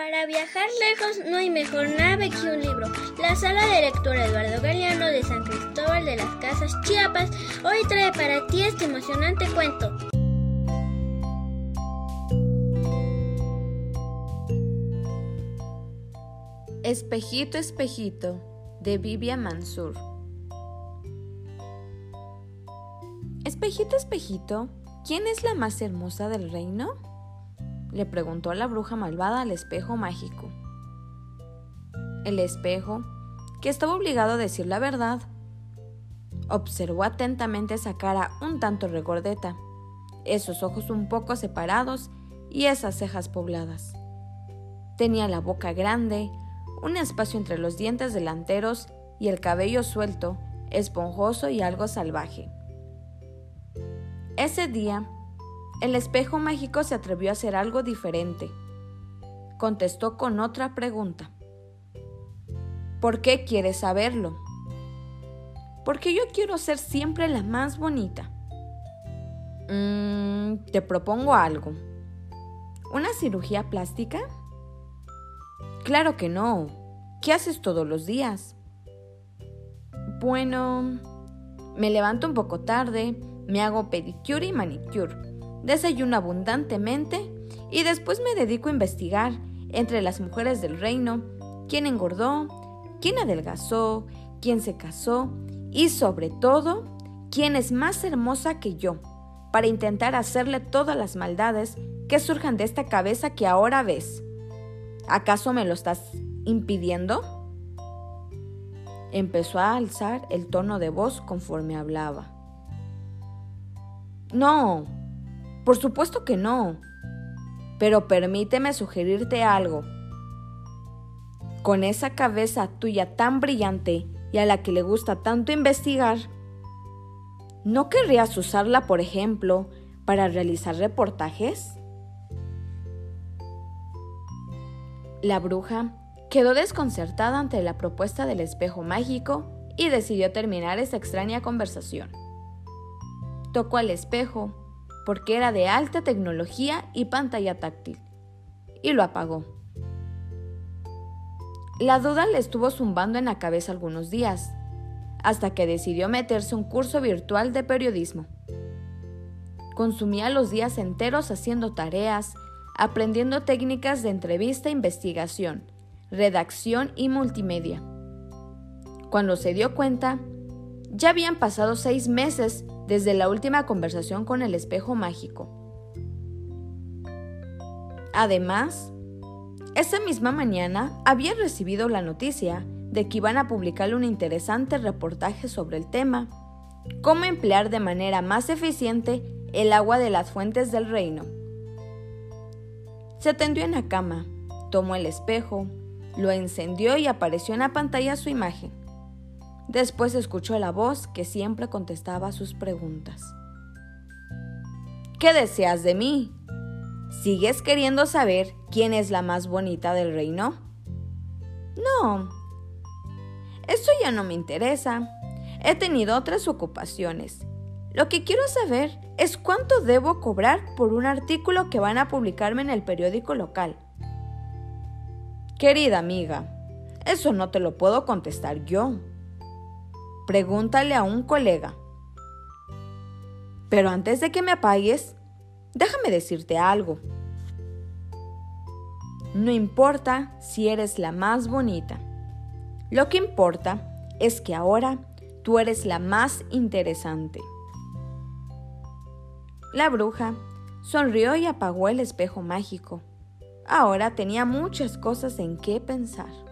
Para viajar lejos no hay mejor nave que un libro. La sala de lectura Eduardo Galeano de San Cristóbal de las Casas Chiapas hoy trae para ti este emocionante cuento. Espejito, espejito, de Vivian Mansur. Espejito, espejito, ¿quién es la más hermosa del reino? Le preguntó la bruja malvada al espejo mágico. El espejo, que estaba obligado a decir la verdad, observó atentamente esa cara un tanto regordeta, esos ojos un poco separados y esas cejas pobladas. Tenía la boca grande, un espacio entre los dientes delanteros y el cabello suelto, esponjoso y algo salvaje. Ese día, el espejo mágico se atrevió a hacer algo diferente. Contestó con otra pregunta. ¿Por qué quieres saberlo? Porque yo quiero ser siempre la más bonita. Mm, te propongo algo. ¿Una cirugía plástica? Claro que no. ¿Qué haces todos los días? Bueno, me levanto un poco tarde, me hago pedicure y manicure desayuno abundantemente y después me dedico a investigar entre las mujeres del reino quién engordó, quién adelgazó, quién se casó y sobre todo quién es más hermosa que yo, para intentar hacerle todas las maldades que surjan de esta cabeza que ahora ves. ¿Acaso me lo estás impidiendo? Empezó a alzar el tono de voz conforme hablaba. No, por supuesto que no. Pero permíteme sugerirte algo. Con esa cabeza tuya tan brillante y a la que le gusta tanto investigar, ¿no querrías usarla, por ejemplo, para realizar reportajes? La bruja quedó desconcertada ante la propuesta del espejo mágico y decidió terminar esa extraña conversación. Tocó al espejo porque era de alta tecnología y pantalla táctil, y lo apagó. La duda le estuvo zumbando en la cabeza algunos días, hasta que decidió meterse un curso virtual de periodismo. Consumía los días enteros haciendo tareas, aprendiendo técnicas de entrevista e investigación, redacción y multimedia. Cuando se dio cuenta, ya habían pasado seis meses desde la última conversación con el espejo mágico. Además, esa misma mañana había recibido la noticia de que iban a publicar un interesante reportaje sobre el tema, cómo emplear de manera más eficiente el agua de las fuentes del reino. Se tendió en la cama, tomó el espejo, lo encendió y apareció en la pantalla su imagen. Después escuchó la voz que siempre contestaba sus preguntas. ¿Qué deseas de mí? ¿Sigues queriendo saber quién es la más bonita del reino? No. Eso ya no me interesa. He tenido otras ocupaciones. Lo que quiero saber es cuánto debo cobrar por un artículo que van a publicarme en el periódico local. Querida amiga, eso no te lo puedo contestar yo. Pregúntale a un colega. Pero antes de que me apagues, déjame decirte algo. No importa si eres la más bonita. Lo que importa es que ahora tú eres la más interesante. La bruja sonrió y apagó el espejo mágico. Ahora tenía muchas cosas en qué pensar.